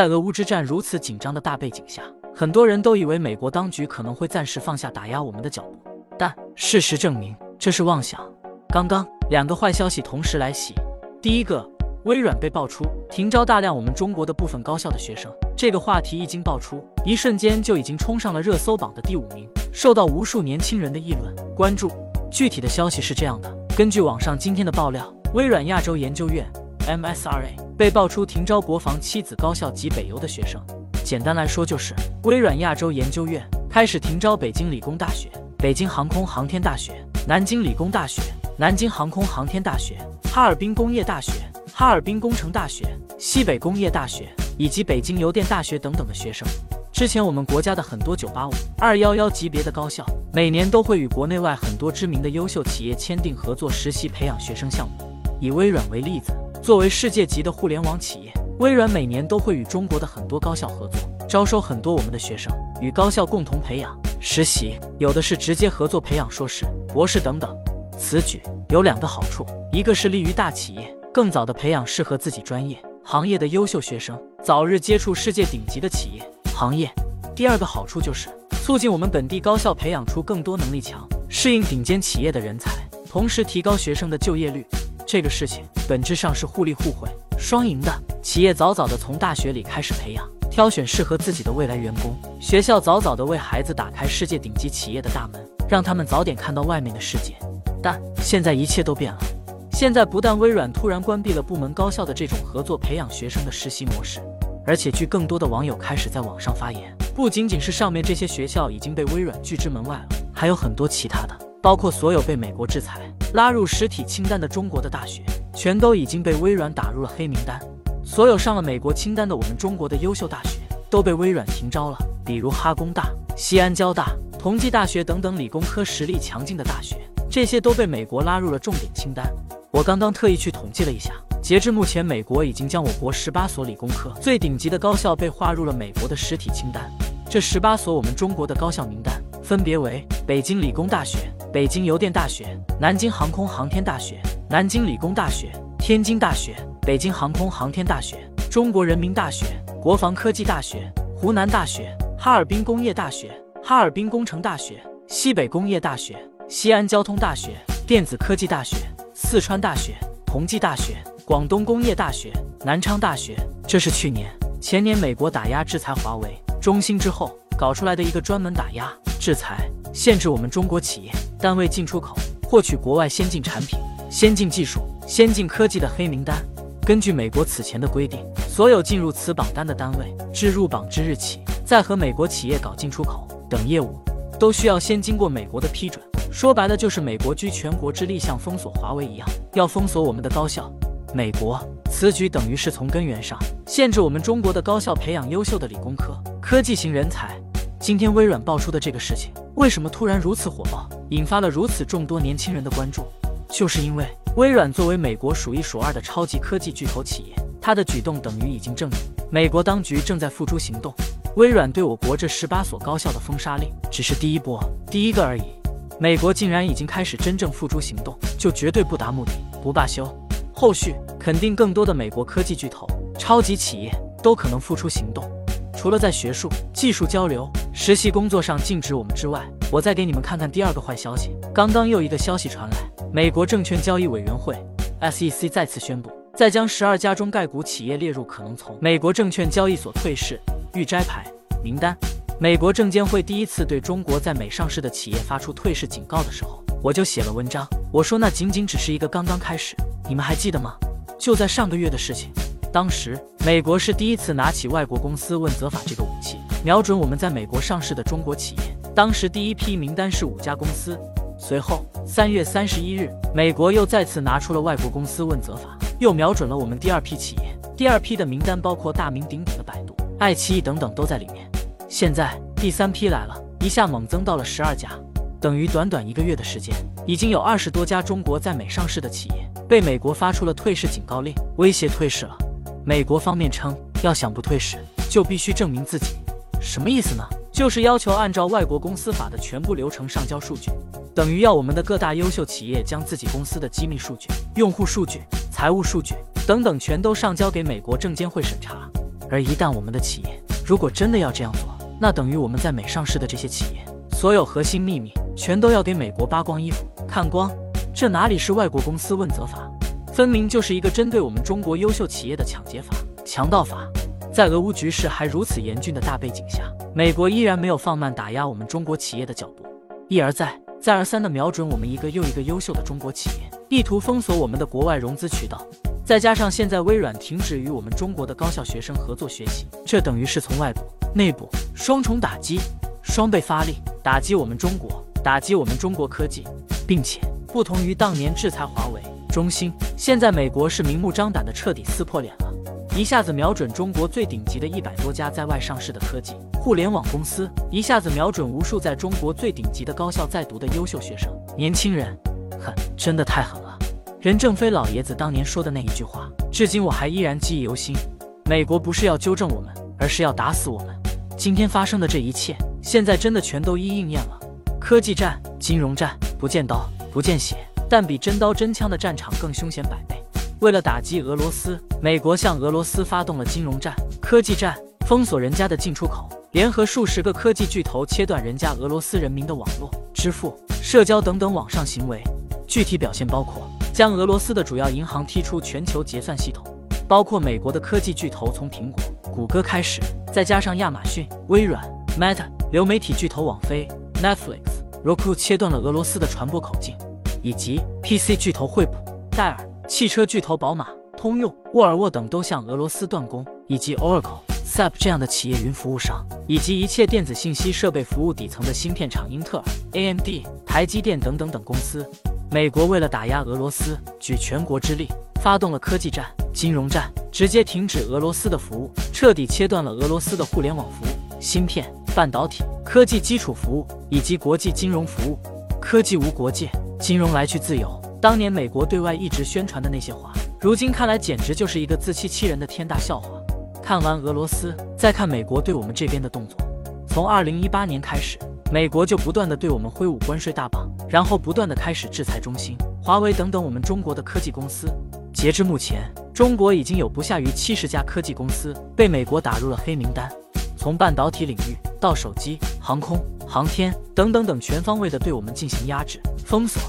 在俄乌之战如此紧张的大背景下，很多人都以为美国当局可能会暂时放下打压我们的脚步，但事实证明这是妄想。刚刚两个坏消息同时来袭，第一个，微软被爆出停招大量我们中国的部分高校的学生，这个话题一经爆出，一瞬间就已经冲上了热搜榜的第五名，受到无数年轻人的议论关注。具体的消息是这样的：根据网上今天的爆料，微软亚洲研究院 MSRA 被爆出停招国防七子高校及北邮的学生。简单来说，就是微软亚洲研究院开始停招北京理工大学、北京航空航天大学、南京理工大学、南京航空航天大学、哈尔滨工业大学、哈尔滨工程大学、西北工业大学以及北京邮电大学等等的学生。之前我们国家的很多985、211级别的高校，每年都会与国内外很多知名的优秀企业签订合作实习培养学生项目。以微软为例子，作为世界级的互联网企业，微软每年都会与中国的很多高校合作，招收很多我们的学生，与高校共同培养实习，有的是直接合作培养硕士、博士等等。此举有两个好处，一个是利于大企业更早的培养适合自己专业行业的优秀学生，早日接触世界顶级的企业。行业，第二个好处就是促进我们本地高校培养出更多能力强、适应顶尖企业的人才，同时提高学生的就业率。这个事情本质上是互利互惠、双赢的。企业早早的从大学里开始培养、挑选适合自己的未来员工，学校早早的为孩子打开世界顶级企业的大门，让他们早点看到外面的世界。但现在一切都变了，现在不但微软突然关闭了部门高校的这种合作培养学生的实习模式。而且，据更多的网友开始在网上发言，不仅仅是上面这些学校已经被微软拒之门外了，还有很多其他的，包括所有被美国制裁、拉入实体清单的中国的大学，全都已经被微软打入了黑名单。所有上了美国清单的我们中国的优秀大学，都被微软停招了，比如哈工大、西安交大、同济大学等等理工科实力强劲的大学，这些都被美国拉入了重点清单。我刚刚特意去统计了一下。截至目前，美国已经将我国十八所理工科最顶级的高校被划入了美国的实体清单。这十八所我们中国的高校名单分别为：北京理工大学、北京邮电大学、南京航空航天大学、南京理工大学、天津大学、北京航空航天大学、中国人民大学、国防科技大学、湖南大学、哈尔滨工业大学、哈尔滨工程大学、西北工业大学、西安交通大学、电子科技大学、四川大学、同济大学。广东工业大学、南昌大学，这是去年、前年美国打压制裁华为、中兴之后搞出来的一个专门打压、制裁、限制我们中国企业单位进出口、获取国外先进产品、先进技术、先进科技的黑名单。根据美国此前的规定，所有进入此榜单的单位，至入榜之日起，在和美国企业搞进出口等业务，都需要先经过美国的批准。说白了，就是美国居全国之力，像封锁华为一样，要封锁我们的高校。美国此举等于是从根源上限制我们中国的高校培养优秀的理工科、科技型人才。今天微软爆出的这个事情，为什么突然如此火爆，引发了如此众多年轻人的关注？就是因为微软作为美国数一数二的超级科技巨头企业，它的举动等于已经证明美国当局正在付诸行动。微软对我国这十八所高校的封杀令只是第一波，第一个而已。美国竟然已经开始真正付诸行动，就绝对不达目的不罢休。后续肯定更多的美国科技巨头、超级企业都可能付出行动。除了在学术、技术交流、实习工作上禁止我们之外，我再给你们看看第二个坏消息。刚刚又一个消息传来，美国证券交易委员会 SEC 再次宣布，再将十二家中概股企业列入可能从美国证券交易所退市、预摘牌名单。美国证监会第一次对中国在美上市的企业发出退市警告的时候，我就写了文章，我说那仅仅只是一个刚刚开始。你们还记得吗？就在上个月的事情，当时美国是第一次拿起外国公司问责法这个武器，瞄准我们在美国上市的中国企业。当时第一批名单是五家公司。随后三月三十一日，美国又再次拿出了外国公司问责法，又瞄准了我们第二批企业。第二批的名单包括大名鼎鼎的百度、爱奇艺等等都在里面。现在第三批来了，一下猛增到了十二家，等于短短一个月的时间，已经有二十多家中国在美上市的企业。被美国发出了退市警告令，威胁退市了。美国方面称，要想不退市，就必须证明自己。什么意思呢？就是要求按照外国公司法的全部流程上交数据，等于要我们的各大优秀企业将自己公司的机密数据、用户数据、财务数据等等全都上交给美国证监会审查。而一旦我们的企业如果真的要这样做，那等于我们在美上市的这些企业，所有核心秘密全都要给美国扒光衣服看光。这哪里是外国公司问责法，分明就是一个针对我们中国优秀企业的抢劫法、强盗法。在俄乌局势还如此严峻的大背景下，美国依然没有放慢打压我们中国企业的脚步，一而再、再而三地瞄准我们一个又一个优秀的中国企业，意图封锁我们的国外融资渠道。再加上现在微软停止与我们中国的高校学生合作学习，这等于是从外部、内部双重打击，双倍发力打击我们中国，打击我们中国科技，并且不同于当年制裁华为、中兴，现在美国是明目张胆的彻底撕破脸了，一下子瞄准中国最顶级的一百多家在外上市的科技互联网公司，一下子瞄准无数在中国最顶级的高校在读的优秀学生、年轻人，狠，真的太狠了。任正非老爷子当年说的那一句话，至今我还依然记忆犹新。美国不是要纠正我们，而是要打死我们。今天发生的这一切，现在真的全都一一应验了。科技战、金融战，不见刀，不见血，但比真刀真枪的战场更凶险百倍。为了打击俄罗斯，美国向俄罗斯发动了金融战、科技战，封锁人家的进出口，联合数十个科技巨头切断人家俄罗斯人民的网络、支付、社交等等网上行为。具体表现包括。将俄罗斯的主要银行踢出全球结算系统，包括美国的科技巨头，从苹果、谷歌开始，再加上亚马逊、微软、Meta、流媒体巨头网飞、Netflix、Roku，切断了俄罗斯的传播口径，以及 PC 巨头惠普、戴尔、汽车巨头宝马、通用、沃尔沃等都向俄罗斯断供，以及 Oracle、SAP 这样的企业云服务商，以及一切电子信息设备服务底层的芯片厂英特尔、AMD、台积电等等等公司。美国为了打压俄罗斯，举全国之力发动了科技战、金融战，直接停止俄罗斯的服务，彻底切断了俄罗斯的互联网服务、芯片、半导体、科技基础服务以及国际金融服务。科技无国界，金融来去自由。当年美国对外一直宣传的那些话，如今看来简直就是一个自欺欺人的天大笑话。看完俄罗斯，再看美国对我们这边的动作，从二零一八年开始。美国就不断的对我们挥舞关税大棒，然后不断的开始制裁中兴、华为等等我们中国的科技公司。截至目前，中国已经有不下于七十家科技公司被美国打入了黑名单。从半导体领域到手机、航空、航天等等等，全方位的对我们进行压制、封锁。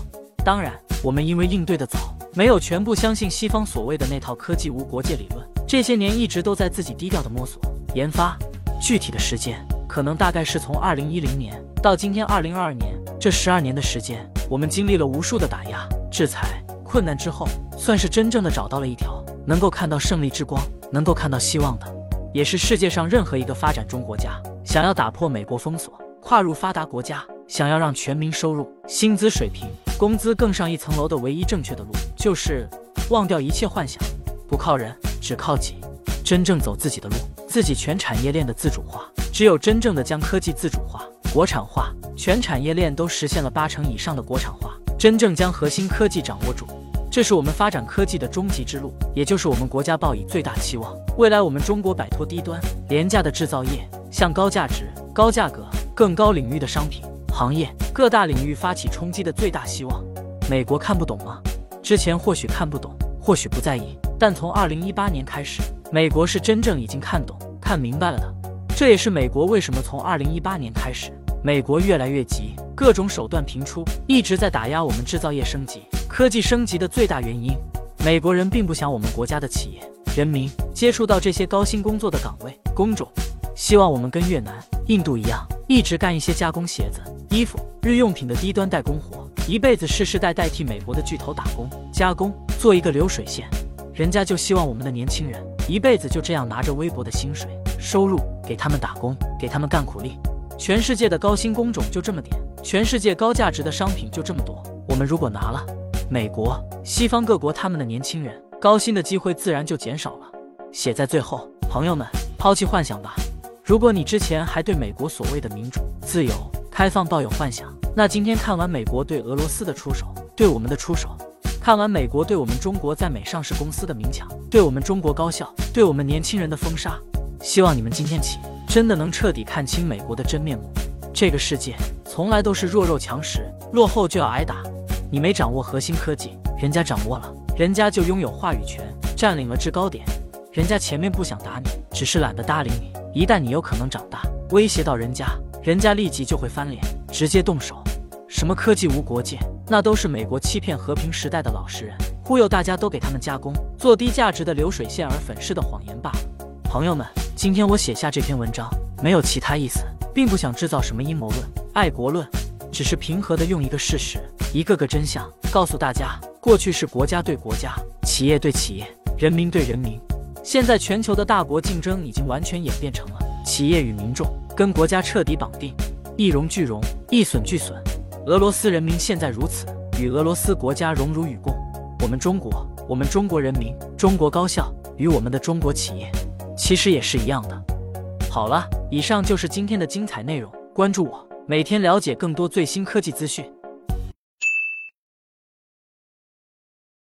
当然，我们因为应对的早，没有全部相信西方所谓的那套科技无国界理论，这些年一直都在自己低调的摸索研发。具体的时间，可能大概是从二零一零年。到今天二零二二年这十二年的时间，我们经历了无数的打压、制裁、困难之后，算是真正的找到了一条能够看到胜利之光、能够看到希望的，也是世界上任何一个发展中国家想要打破美国封锁、跨入发达国家，想要让全民收入、薪资水平、工资更上一层楼的唯一正确的路，就是忘掉一切幻想，不靠人，只靠己，真正走自己的路，自己全产业链的自主化。只有真正的将科技自主化。国产化，全产业链都实现了八成以上的国产化，真正将核心科技掌握住，这是我们发展科技的终极之路，也就是我们国家抱以最大期望。未来我们中国摆脱低端廉价的制造业，向高价值、高价格、更高领域的商品行业各大领域发起冲击的最大希望。美国看不懂吗？之前或许看不懂，或许不在意，但从二零一八年开始，美国是真正已经看懂、看明白了的。这也是美国为什么从二零一八年开始。美国越来越急，各种手段频出，一直在打压我们制造业升级、科技升级的最大原因。美国人并不想我们国家的企业、人民接触到这些高薪工作的岗位、工种，希望我们跟越南、印度一样，一直干一些加工鞋子、衣服、日用品的低端代工活，一辈子世世代代替美国的巨头打工、加工，做一个流水线。人家就希望我们的年轻人一辈子就这样拿着微薄的薪水收入，给他们打工，给他们干苦力。全世界的高薪工种就这么点，全世界高价值的商品就这么多。我们如果拿了美国、西方各国他们的年轻人，高薪的机会自然就减少了。写在最后，朋友们，抛弃幻想吧。如果你之前还对美国所谓的民主、自由、开放抱有幻想，那今天看完美国对俄罗斯的出手，对我们的出手，看完美国对我们中国在美上市公司的明抢，对我们中国高校、对我们年轻人的封杀，希望你们今天起。真的能彻底看清美国的真面目。这个世界从来都是弱肉强食，落后就要挨打。你没掌握核心科技，人家掌握了，人家就拥有话语权，占领了制高点。人家前面不想打你，只是懒得搭理你。一旦你有可能长大，威胁到人家，人家立即就会翻脸，直接动手。什么科技无国界，那都是美国欺骗和平时代的老实人，忽悠大家都给他们加工，做低价值的流水线而粉饰的谎言罢了。朋友们，今天我写下这篇文章，没有其他意思，并不想制造什么阴谋论、爱国论，只是平和的用一个事实、一个个真相告诉大家：过去是国家对国家、企业对企业、人民对人民，现在全球的大国竞争已经完全演变成了企业与民众跟国家彻底绑定，一荣俱荣，一损俱损。俄罗斯人民现在如此，与俄罗斯国家荣辱与共。我们中国，我们中国人民，中国高校与我们的中国企业，其实也是一样的。好了，以上就是今天的精彩内容。关注我，每天了解更多最新科技资讯。